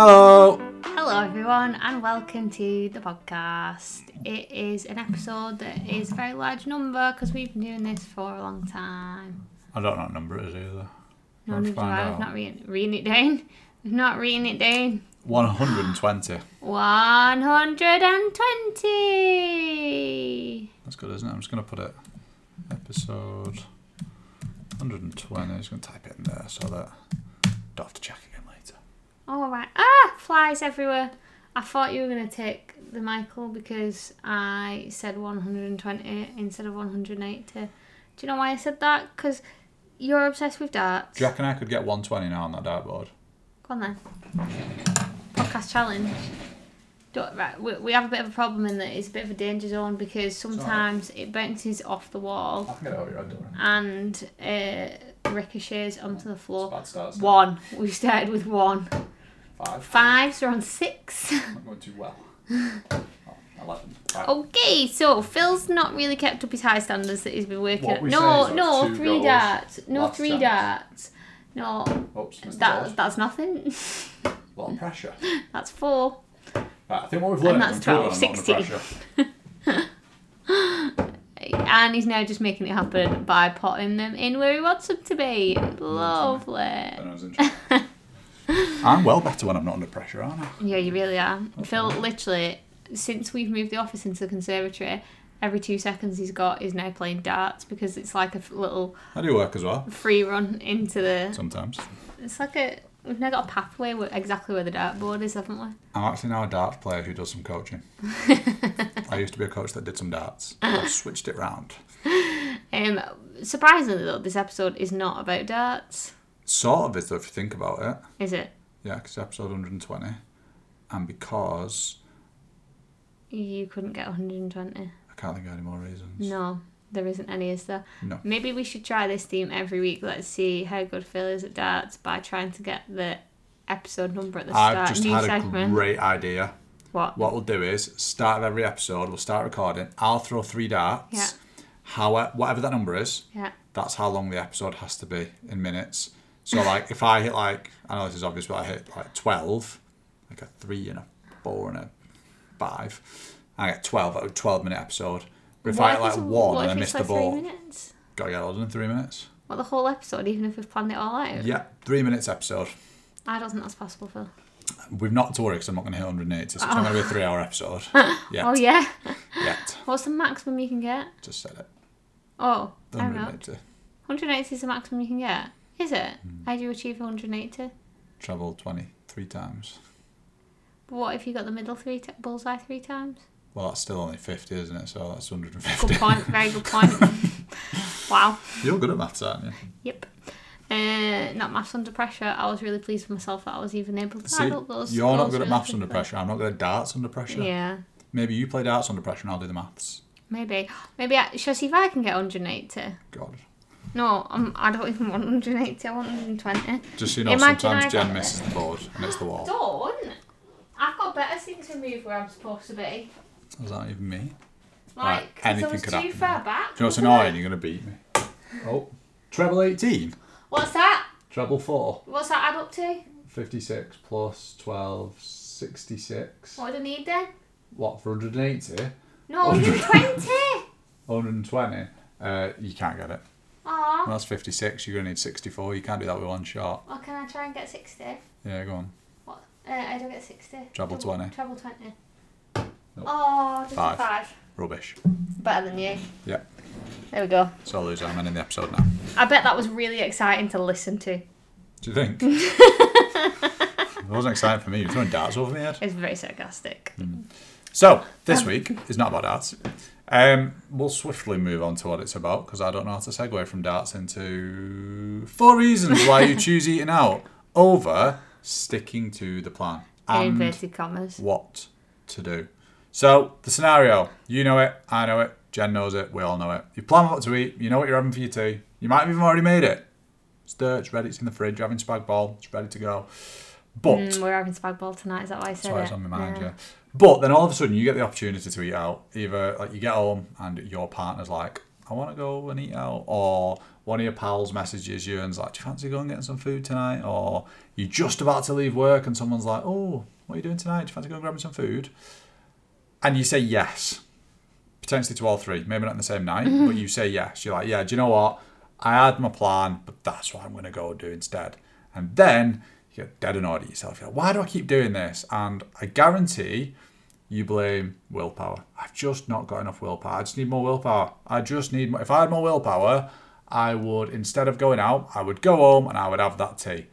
Hello. Hello, everyone, and welcome to the podcast. It is an episode that is a very large number because we've been doing this for a long time. I don't know what number it is either. No, neither do I. We've not re- reading it down. We've not reading it down. 120. 120! That's good, isn't it? I'm just going to put it episode 120. I'm just going to type it in there so that I don't have to check. All right. Ah, flies everywhere. I thought you were going to take the Michael because I said 120 instead of 180. Do you know why I said that? Because you're obsessed with darts. Jack and I could get 120 now on that dartboard? Go on then. Podcast challenge. Don't, right, we, we have a bit of a problem in that it's a bit of a danger zone because sometimes it bounces off the wall can get it over your head, don't and uh, ricochets onto the floor. bad. One. We started with one. Five. Fives are on six. Not going too well. Oh, 11. Right. okay, so Phil's not really kept up his high standards that he's been working What at. we No, no, two three goals darts. No, last three chance. darts. No, Oops, missed the that, that's nothing. A lot of pressure. that's four. Right, I think what we've learned that's is 12, when I'm not under 16. pressure. and he's now just making it happen by potting them in where he wants them to be. Lovely. I know, it's interesting. I'm well better when I'm not under pressure, aren't I? Yeah, you really are. Phil, literally, since we've moved the office into the conservatory, every two seconds he's got is now playing darts because it's like a little I do work as well, free run into the. sometimes. It's like a. We've now got a pathway where, exactly where the dartboard is, haven't we? I'm actually now a darts player who does some coaching. I used to be a coach that did some darts. I've switched it round. Um, surprisingly, though, this episode is not about darts, Sort of is, though, if you think about it. is it? Yeah, 'cause because episode 120. And because You couldn't get 120. I can't think of any more reasons. No, there isn't any, is there? No. Maybe we should try this theme every week. Let's see how good Phil is at darts by trying to get the episode number at the start. I've just New had segment. a great idea. What? What we'll do is, start of every episode, we'll start recording. I'll throw three darts. Yeah. How, whatever that number is, Yeah. that's how long the episode has to be in minutes. So like if I hit like I know this is obvious, but I hit like twelve, like a three and a four and a five, I get twelve. That would twelve minute episode. But if I hit like it's- one what and I miss the ball, minutes? gotta get all done in three minutes. What the whole episode, even if we've planned it all out? Yeah, three minutes episode. I don't think that's possible, Phil. We've not to worry because I'm not going to hit 180, so it's not going to be a oh. three hour episode. Yet. Oh yeah. Yet. What's the maximum you can get? Just said it. Oh, I don't know. 180. 180 is the maximum you can get. Is it? Hmm. How do you achieve 180? Treble 23 times. But what if you got the middle three t- bullseye three times? Well, that's still only 50, isn't it? So that's 150. Good point. Very good point. wow. You're good at maths, aren't you? Yep. Uh, not maths under pressure. I was really pleased with myself that I was even able to See, add up those. you're not good at maths under pressure. I'm not good at darts under pressure. Yeah, Maybe you play darts under pressure and I'll do the maths. maybe. Maybe. I, shall I see if I can get 180? God. No, um, I don't even want 180. I want 120. Just so you know, Imagine sometimes I Jen got misses the board and it's the wall. Don't. I've got better things to move where I'm supposed to be. Is that even me? Like, Right, 'cause I anything was could too happen. far back. Do you know what's wasn't I? annoying? You're going to beat me. Oh. Treble 18. What's that? Treble 4. What's that add up to? 56 plus 12, 66. What do I need then? What, for 180? No, 120. 120? Uh, you can't get it. Aw. Well, that's 56. You're going to need 64. You can't do that with one shot. Well, can I try and get 60? Yeah, go on. What? Uh, I don't get 60. Treble 20. Treble 20. Nope. Oh, just Five. five. Rubbish. Better than you. Yeah. There we go. So loser. I'm ending the episode now. I bet that was really exciting to listen to. Do you think? it wasn't exciting for me. You're throwing darts over my head. It's very sarcastic. So, this week is not about darts. Um, we'll swiftly move on to what it's about because I don't know how to segue from darts into four reasons why you choose eating out over sticking to the plan and inverted commas. what to do. So, the scenario you know it, I know it, Jen knows it, we all know it. You plan what to eat, you know what you're having for your tea, you might have even already made it. It's there, it's ready, it's in the fridge, you're having spag bol, it's ready to go. But Mm, we're having spag bol tonight. Is that why I said that's why it? it's on my mind, yeah. But then all of a sudden you get the opportunity to eat out. Either like you get home and your partner's like, I want to go and eat out, or one of your pals messages you and's like, do you fancy going and getting some food tonight? Or you're just about to leave work and someone's like, oh, what are you doing tonight? Do you fancy going and grabbing some food? And you say yes, potentially to all three, maybe not in the same night, mm-hmm. but you say yes. You're like, yeah, do you know what? I had my plan, but that's what I'm going to go do instead. And then you get dead annoyed at yourself. You're like, why do I keep doing this? And I guarantee you blame willpower. I've just not got enough willpower. I just need more willpower. I just need more. If I had more willpower, I would, instead of going out, I would go home and I would have that tea.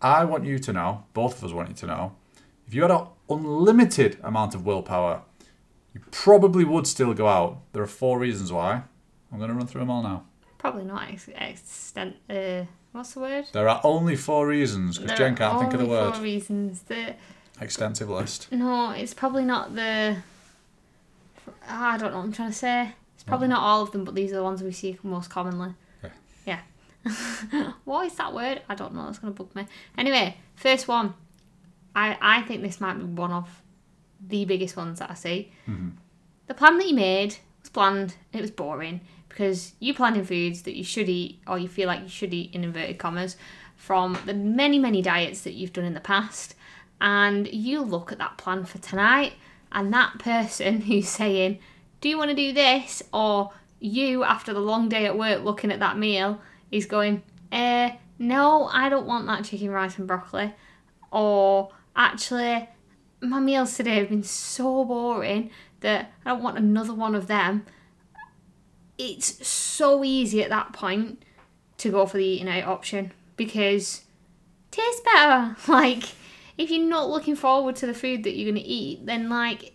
I want you to know, both of us want you to know, if you had an unlimited amount of willpower, you probably would still go out. There are four reasons why. I'm going to run through them all now. Probably not ex- extent. Uh, what's the word? There are only four reasons because Jen can't think of the only word. Four reasons that Extensive list. no, it's probably not the. I don't know. what I'm trying to say. It's probably mm-hmm. not all of them, but these are the ones we see most commonly. Yeah. Yeah. what is that word? I don't know. It's gonna bug me. Anyway, first one. I I think this might be one of the biggest ones that I see. Mm-hmm. The plan that you made was planned. It was boring because you planned in foods that you should eat or you feel like you should eat in inverted commas from the many many diets that you've done in the past, and you look at that plan for tonight, and that person who's saying, "Do you want to do this?" or you after the long day at work looking at that meal is going, "Uh, no, I don't want that chicken rice and broccoli," or actually my meals today have been so boring that I don't want another one of them. It's so easy at that point to go for the eating out option because it tastes better. Like if you're not looking forward to the food that you're gonna eat, then like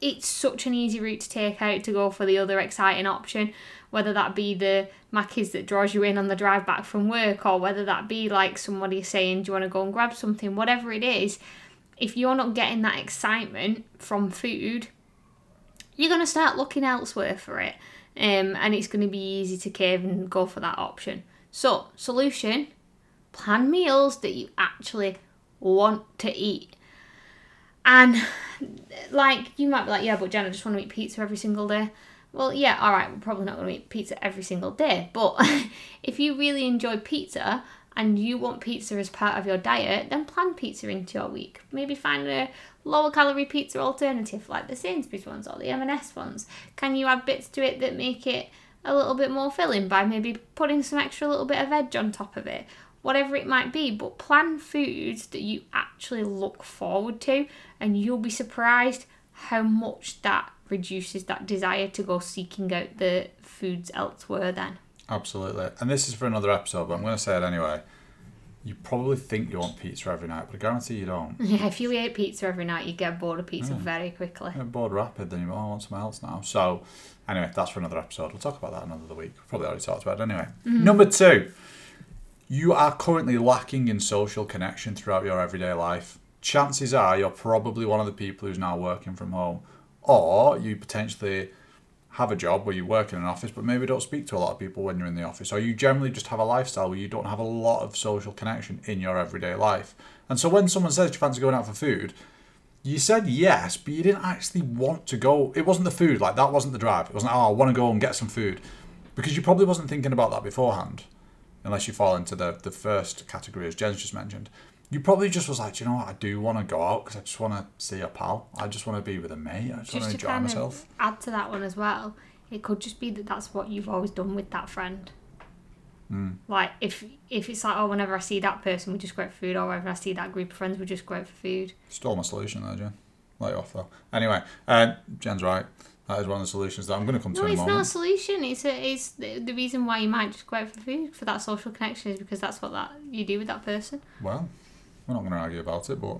it's such an easy route to take out to go for the other exciting option, whether that be the Mackies that draws you in on the drive back from work, or whether that be like somebody saying, Do you want to go and grab something? Whatever it is, if you're not getting that excitement from food, you're going to start looking elsewhere for it. Um, and it's going to be easy to cave and go for that option. So, solution plan meals that you actually want to eat. And like you might be like, yeah, but Jen, I just want to eat pizza every single day. Well, yeah, all right, we're probably not going to eat pizza every single day, but if you really enjoy pizza and you want pizza as part of your diet, then plan pizza into your week. Maybe find a lower calorie pizza alternative like the Sainsbury's ones or the M&S ones. Can you add bits to it that make it a little bit more filling by maybe putting some extra little bit of veg on top of it? Whatever it might be, but plan foods that you actually look forward to, and you'll be surprised how much that reduces that desire to go seeking out the foods elsewhere then. Absolutely. And this is for another episode, but I'm going to say it anyway. You probably think you want pizza every night, but I guarantee you don't. Yeah, if you eat pizza every night, you get bored of pizza Mm. very quickly. You're bored rapid, then you oh, I want something else now. So, anyway, that's for another episode. We'll talk about that another week. We've probably already talked about it anyway. Number two, you are currently lacking in social connection throughout your everyday life. Chances are you're probably one of the people who's now working from home, or you potentially have a job where you work in an office but maybe don't speak to a lot of people when you're in the office or you generally just have a lifestyle where you don't have a lot of social connection in your everyday life and so when someone says you fancy going out for food you said yes, but you didn't actually want to go. It wasn't the food, like that wasn't the drive. It wasn't, oh, I want to go and get some food. Because you probably wasn't thinking about that beforehand, unless you fall into the, the first category, as Jen's just mentioned. You probably just was like, you know what, I do want to go out because I just want to see a pal. I just want to be with a mate. I just, want Just to to enjoy kind myself. of add to that one as well, it could just be that that's what you've always done with that friend. Mm. Like if if it's like oh whenever I see that person we just go out for food or whenever I see that group of friends we just go out for food. Stole my solution there, Jen. You off though. Anyway, uh, Jen's right. That is one of the solutions that I'm going to come to No, in a it's not a solution. It's a, it's the, the reason why you might just go out for food for that social connection is because that's what that you do with that person. Well, we're not going to argue about it, but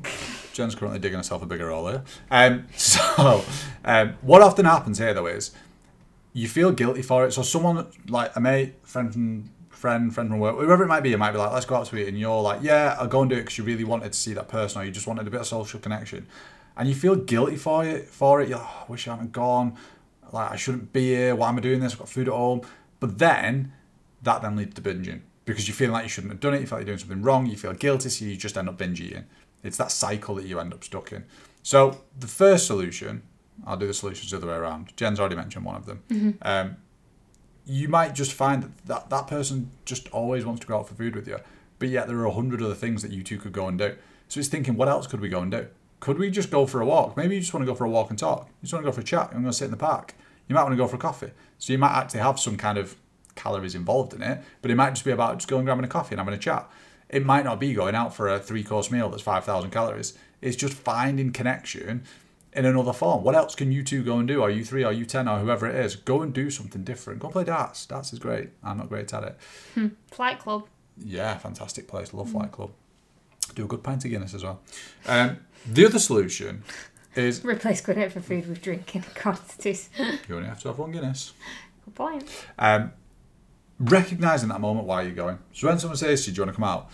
Jen's currently digging herself a bigger hole here. Um, so, um, what often happens here, though, is you feel guilty for it. So, someone like a mate, friend from friend, friend from work, whoever it might be, you might be like, let's go out to eat, and you're like, yeah, I'll go and do it because you really wanted to see that person, or you just wanted a bit of social connection, and you feel guilty for it. For it, you're like, oh, I wish I hadn't gone. Like, I shouldn't be here. Why am I doing this? I've got food at home. But then that then leads to binging because you feel like you shouldn't have done it. You feel like you're doing something wrong. You feel guilty, so you just end up binge eating. It's that cycle that you end up stuck in. So the first solution, I'll do the solutions the other way around. Jen's already mentioned one of them. Um, you might just find that, that that person just always wants to go out for food with you, but yet there are a hundred other things that you two could go and do. So it's thinking, what else could we go and do? Could we just go for a walk? Maybe you just want to go for a walk and talk. You just want to go for a chat. You're going to sit in the park. You might want to go for a coffee. So you might actually have some kind of calories involved in it, but it might just be about just going and grabbing a coffee and having a chat. It might not be going out for a three course meal that's 5,000 calories. It's just finding connection in another form. What else can you two go and do? Are you three? Are you 10? Or whoever it is? Go and do something different. Go play darts. Darts is great. I'm not great at it. Flight club. Yeah, fantastic place. Love Flight Club. Do a good pint of Guinness as well. Um, the other solution is Replace going out for food with drinking quantities. you only have to have one Guinness. Good point. Um, recognizing that moment why you're going. So when someone says to you, "Do you want to come out?"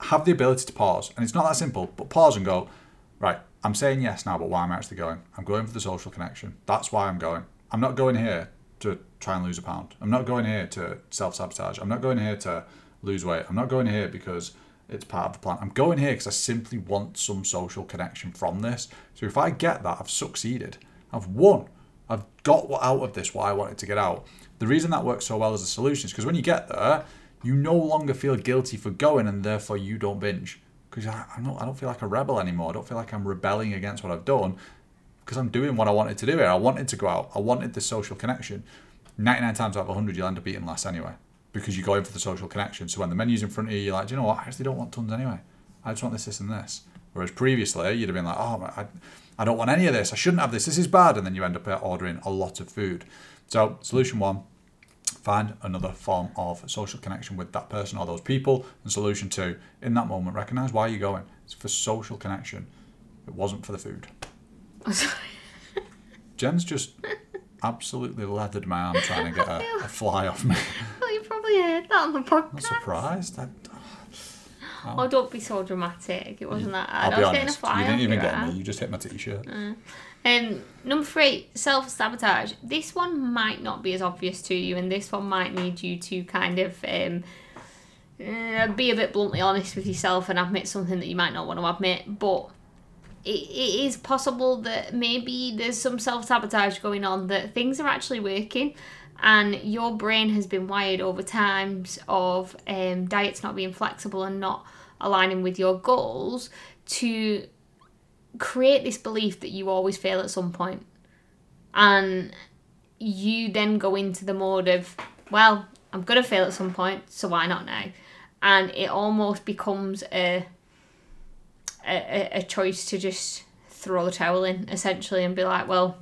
Have the ability to pause, and it's not that simple. But pause and go, right. I'm saying yes now, but why am I actually going? I'm going for the social connection. That's why I'm going. I'm not going here to try and lose a pound. I'm not going here to self sabotage. I'm not going here to lose weight. I'm not going here because it's part of the plan. I'm going here because I simply want some social connection from this. So if I get that, I've succeeded. I've won. I've got out of this what I wanted to get out. The reason that works so well as a solution is because when you get there, you no longer feel guilty for going, and therefore you don't binge. Because I, I don't feel like a rebel anymore. I don't feel like I'm rebelling against what I've done because I'm doing what I wanted to do here. I wanted to go out. I wanted the social connection. 99 times out of 100, you'll end up eating less anyway because you go in for the social connection. So when the menu's in front of you, you're like, do you know what? I actually don't want tons anyway. I just want this, this, and this. Whereas previously, you'd have been like, oh, I, I don't want any of this. I shouldn't have this. This is bad. And then you end up uh, ordering a lot of food. So, solution one, find another form of social connection with that person or those people. And solution two, in that moment, recognize why you're going. It's for social connection. It wasn't for the food. Jen's just absolutely leathered my arm trying to get a, a fly off me. Well, you probably heard that on the I'm podcast. surprised. I, Oh, don't be so dramatic. It wasn't that I'll be I was getting a honest. fly You didn't even get eh? me. You just hit my t-shirt. Mm. Um, number three, self sabotage. This one might not be as obvious to you, and this one might need you to kind of um, uh, be a bit bluntly honest with yourself and admit something that you might not want to admit. But it, it is possible that maybe there's some self sabotage going on, that things are actually working. And your brain has been wired over times of um, diets not being flexible and not aligning with your goals to create this belief that you always fail at some point. And you then go into the mode of well i'm going to fail at some point so why not now? And it almost becomes a a, a choice to just throw the towel in essentially and be like well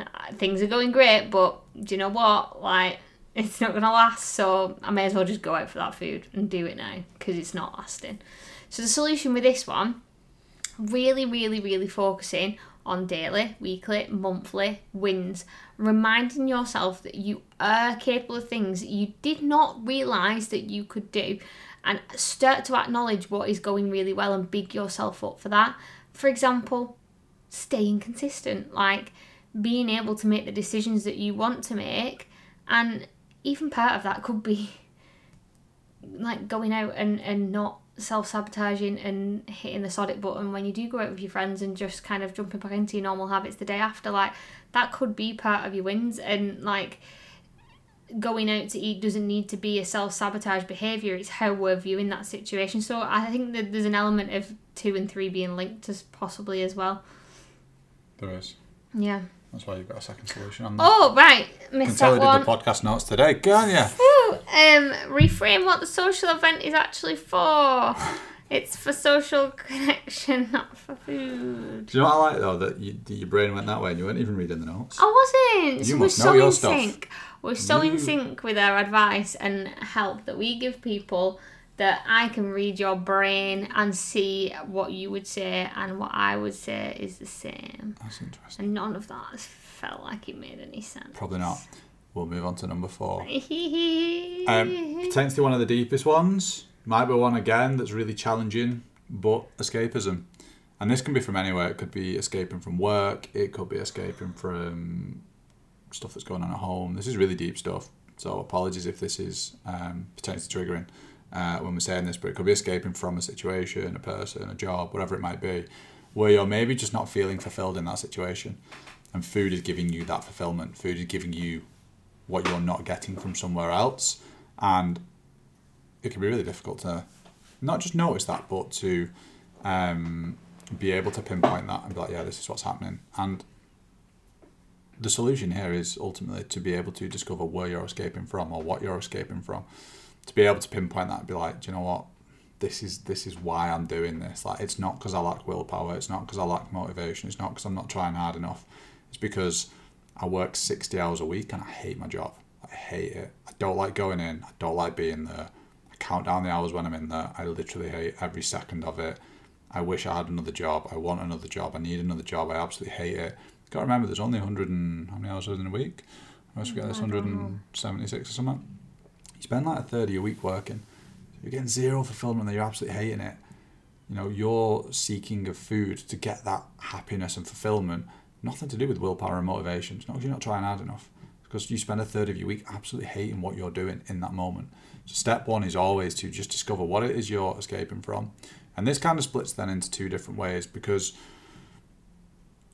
uh, things are going great but do you know what? Like it's not going to last so i may as well just go out for that food and do it now because it's not lasting. So the solution with this one really, really, really focusing on daily, weekly, monthly wins, reminding yourself that you are capable of things you did not realize that you could do, and start to acknowledge what is going really well and big yourself up for that. For example, staying consistent, like being able to make the decisions that you want to make, and even part of that could be like going out and, and not self sabotaging and hitting the sod it button when you do go out with your friends and just kind of jumping back into your normal habits the day after. Like that could be part of your wins and like going out to eat doesn't need to be a self sabotage behaviour, it's how we're viewing that situation. So I think that there's an element of two and three being linked as possibly as well. There is. Yeah. That's why you've got a second solution on there. Oh right, can tell that you one. did the podcast notes today, can't you? Um, reframe what the social event is actually for. It's for social connection, not for food. Do you know what I like though? That, you, your brain went that way and you weren't even reading the notes. I wasn't. You we're must know so your in stuff. sync. We're so You- in sync with our advice and help that we give people that I can read your brain and see what you would say and what I would say is the same. That's interesting. And none of that has felt like it made any sense. Probably not. We'll move on to number four. Um, potentially one of the deepest ones. Might be one again that's really challenging, but escapism. And this can be from anywhere. It could be escaping from work. It could be escaping from stuff that's going on at home. This is really deep stuff. So apologies if this is um, potentially triggering uh, when we're saying this, but it could be escaping from a situation, a person, a job, whatever it might be, where you're maybe just not feeling fulfilled in that situation. And food is giving you that fulfillment. Food is giving you what you're not getting from somewhere else. And it can be really difficult to not just notice that, but to um, be able to pinpoint that and be like, yeah, this is what's happening. And the solution here is ultimately to be able to discover where you're escaping from or what you're escaping from. To be able to pinpoint that and be like, do you know what? This is this is why I'm doing this. Like it's not because I lack willpower. It's not because I lack motivation. It's not because I'm not trying hard enough. It's because I work sixty hours a week and I hate my job. I hate it. I don't like going in. I don't like being there. I count down the hours when I'm in there. I literally hate every second of it. I wish I had another job. I want another job. I need another job. I absolutely hate it. Got to remember, there's only 100 and how many hours in a week? I must get this I don't know. 176 or something. You spend like a 30 a week working. You're getting zero fulfillment and you're absolutely hating it. You know, you're seeking of food to get that happiness and fulfillment. Nothing to do with willpower and motivation. It's not because you're not trying hard enough. It's because you spend a third of your week absolutely hating what you're doing in that moment. So step one is always to just discover what it is you're escaping from. And this kind of splits then into two different ways because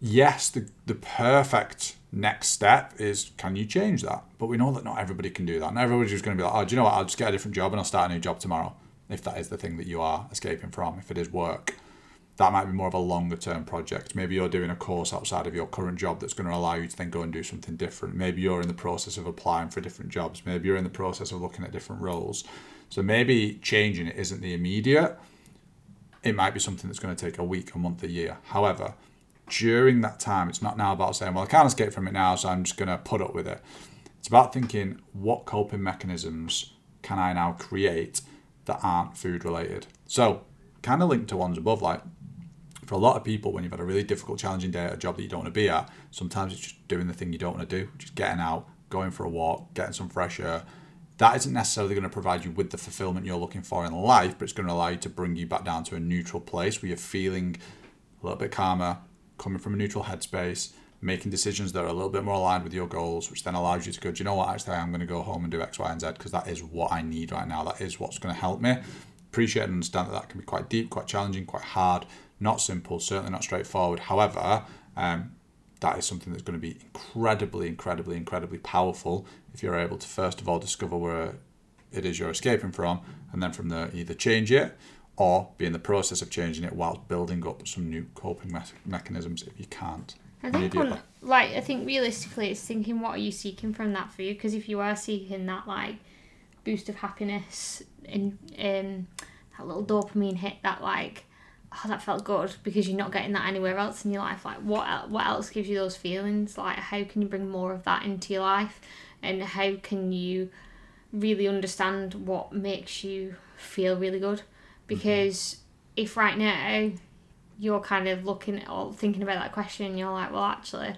yes, the, the perfect next step is can you change that? But we know that not everybody can do that. Not everybody's going to be like, oh, do you know what? I'll just get a different job and I'll start a new job tomorrow. If that is the thing that you are escaping from, if it is work, that might be more of a longer term project. Maybe you're doing a course outside of your current job that's going to allow you to then go and do something different. Maybe you're in the process of applying for different jobs. Maybe you're in the process of looking at different roles. So maybe changing it isn't the immediate. It might be something that's going to take a week, a month, a year. However, during that time, it's not now about saying, well, I can't escape from it now, so I'm just going to put up with it. It's about thinking, what coping mechanisms can I now create that aren't food related? So, kind of linked to ones above, like for a lot of people, when you've had a really difficult, challenging day at a job that you don't want to be at, sometimes it's just doing the thing you don't want to do, just getting out, going for a walk, getting some fresh air. That isn't necessarily going to provide you with the fulfillment you're looking for in life, but it's going to allow you to bring you back down to a neutral place where you're feeling a little bit calmer, coming from a neutral headspace, making decisions that are a little bit more aligned with your goals, which then allows you to go, do you know what, actually, I'm going to go home and do X, Y, and Z because that is what I need right now. That is what's going to help me. Appreciate and understand that that can be quite deep, quite challenging, quite hard, not simple, certainly not straightforward. However, um, that is something that's going to be incredibly, incredibly, incredibly powerful if you're able to first of all discover where it is you're escaping from, and then from there either change it or be in the process of changing it whilst building up some new coping me- mechanisms if you can't. I think one, like I think realistically, it's thinking what are you seeking from that food? Because if you are seeking that like boost of happiness and um, that little dopamine hit, that like oh that felt good because you're not getting that anywhere else in your life. Like what what else gives you those feelings? Like how can you bring more of that into your life, and how can you really understand what makes you feel really good? Mm-hmm. Because if right now you're kind of looking or thinking about that question and you're like, well, actually, I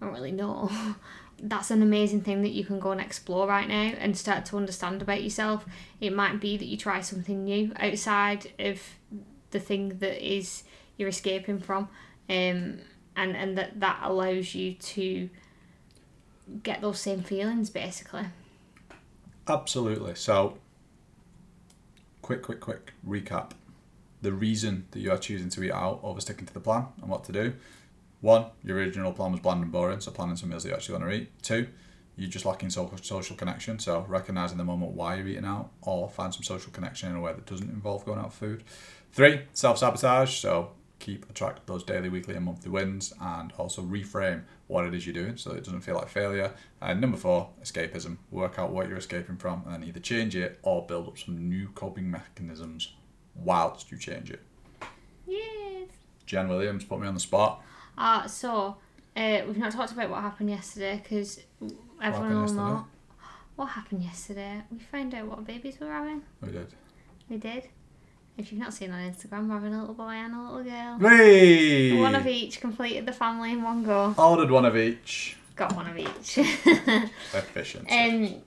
don't really know. That's an amazing thing that you can go and explore right now and start to understand about yourself. It might be that you try something new outside of the thing that is you're escaping from, um, and and that that allows you to get those same feelings basically. Absolutely. So, quick, quick, quick recap. The reason that you are choosing to eat out over sticking to the plan and what to do. One, your original plan was bland and boring, so planning some meals that you actually want to eat. Two, you're just lacking social social connection, so recognizing the moment why you're eating out, or find some social connection in a way that doesn't involve going out for food. Three, self sabotage, so keep a track of those daily, weekly, and monthly wins, and also reframe what it is you're doing so it doesn't feel like failure. And number four, escapism. Work out what you're escaping from, and then either change it or build up some new coping mechanisms whilst you change it. Yes. Jen Williams put me on the spot. Uh, so, uh, we've not talked about what happened yesterday because everyone will know. What happened yesterday? We found out what babies we were having. We did. We did. If you've not seen on Instagram, we're having a little boy and a little girl. Hey! One of each completed the family in one go. Ordered one of each. Got one of each. Efficient. um,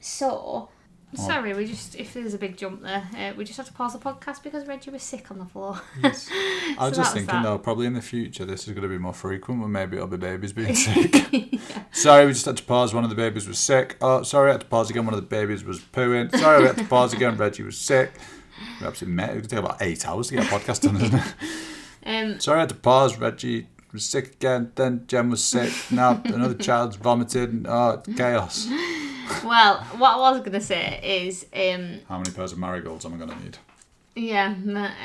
so, sorry, we just, if there's a big jump there, uh, we just had to pause the podcast because Reggie was sick on the floor. Yes. I was just thinking that. though, probably in the future this is going to be more frequent, when maybe it'll be babies being sick. Sorry, we just had to pause. One of the babies was sick. Oh, sorry, I had to pause again. One of the babies was pooing. Sorry, we had to pause again. Reggie was sick. We absolutely met. It would take about eight hours to get a podcast done, isn't it? um, Sorry, I had to pause. Reggie was sick again. Then Jen was sick. Now another child's vomited. And, oh, chaos. Well, what I was gonna say is, um, How many pairs of marigolds am I gonna need? yeah,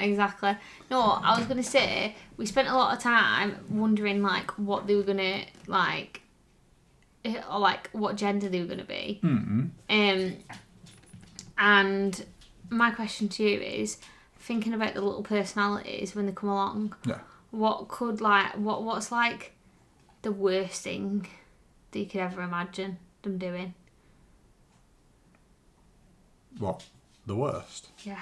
exactly. No, I was gonna say we spent a lot of time wondering like what they were gonna like, eh, or like what gender they were gonna be. Mm-hmm. Um, and my question to you is, thinking about the little personalities when they come along, Yeah. what could like what what's like the worst thing that you could ever imagine them doing? What? The worst. Yeah.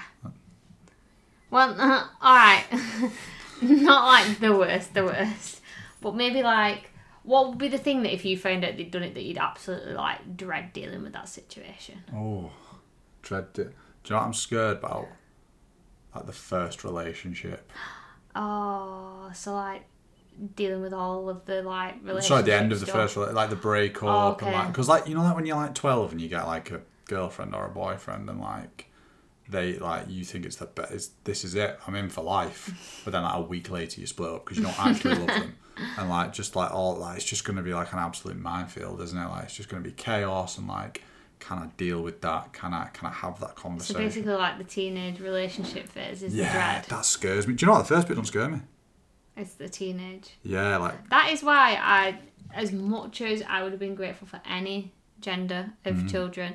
Well, uh, all right, not like the worst, the worst, but maybe like what would be the thing that if you found out they'd done it that you'd absolutely like dread dealing with that situation? Oh, dread it. Do you know what I'm scared about? Like the first relationship. Oh, so like dealing with all of the like relationship. Sorry, the end of the stuff. first, like the breakup, Oh, and like, because like you know, like when you're like 12 and you get like a girlfriend or a boyfriend, and like they like you think it's the best. This is it. I'm in for life. But then like a week later you split up because you don't actually love them, and like just like all like it's just gonna be like an absolute minefield, isn't it? Like it's just gonna be chaos and like. Can I deal with that? Can I can I have that conversation? So basically, like the teenage relationship phase is the yeah, dread. that scares me. Do you know what? The first bit don't scare me. It's the teenage. Yeah, like That is why I, as much as I would have been grateful for any gender of Mm. children,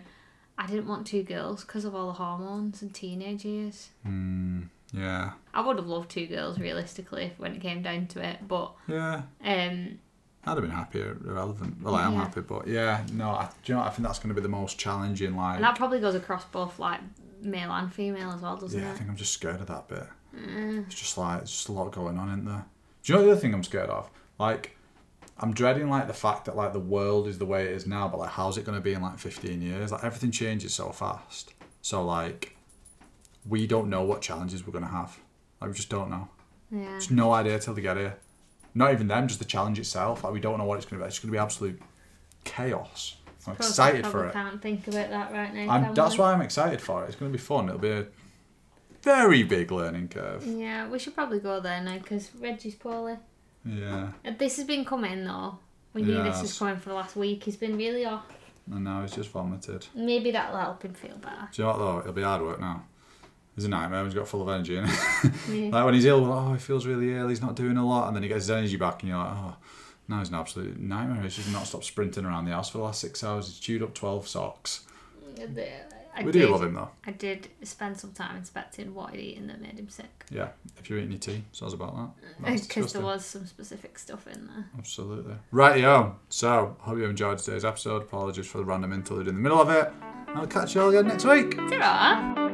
I didn't want two girls because of all the hormones and teenage years. mm, yeah, I would have loved two girls realistically when it came down to it, but yeah. um, I'd have been happier, irrelevant. Well, I am happy, but yeah, no. I, do you know? I think that's going to be the most challenging. Like, and that probably goes across both like male and female as well, doesn't it? yeah, I think I'm just scared of that bit. Mm. It's just like it's just a lot going on, isn't there? Do you know the other thing I'm scared of? Like, I'm dreading like the fact that like the world is the way it is now, but like how's it going to be in like 15 years? Like everything changes so fast. So like, we don't know what challenges we're going to have. Like we just don't know. Yeah. Just no idea till they get here. Not even them, just the challenge itself. Like we don't know what it's going to be. It's going to be absolute chaos. I'm Suppose excited I for it. Can't think about that right now. I'm, that's why I'm excited for it. It's going to be fun. It'll be a very big learning curve. Yeah, we should probably go there now because Reggie's poorly. Yeah. This has been coming though. We knew this was Yes. coming for the last week. He's been really off. And now he's just vomited. Maybe that'll help him feel better. Do you know what though? It'll be hard work now. He's a nightmare. He's got full of energy. Yeah. like when he's ill, oh, he feels really ill. He's not doing a lot, and then he gets his energy back, and you're like, oh, now he's an absolute nightmare. He's just not stopped sprinting around the house for the last six hours. He's chewed up twelve socks. I we did, do love him though. I did spend some time inspecting what he'd eaten that made him sick. Yeah. If you're eating your tea, sounds about that. Because there was some specific stuff in there. Absolutely. Rightio. So, hope you enjoyed today's episode. Apologies for the random interlude in the middle of it. I'll catch you all again next week. Ta-ra!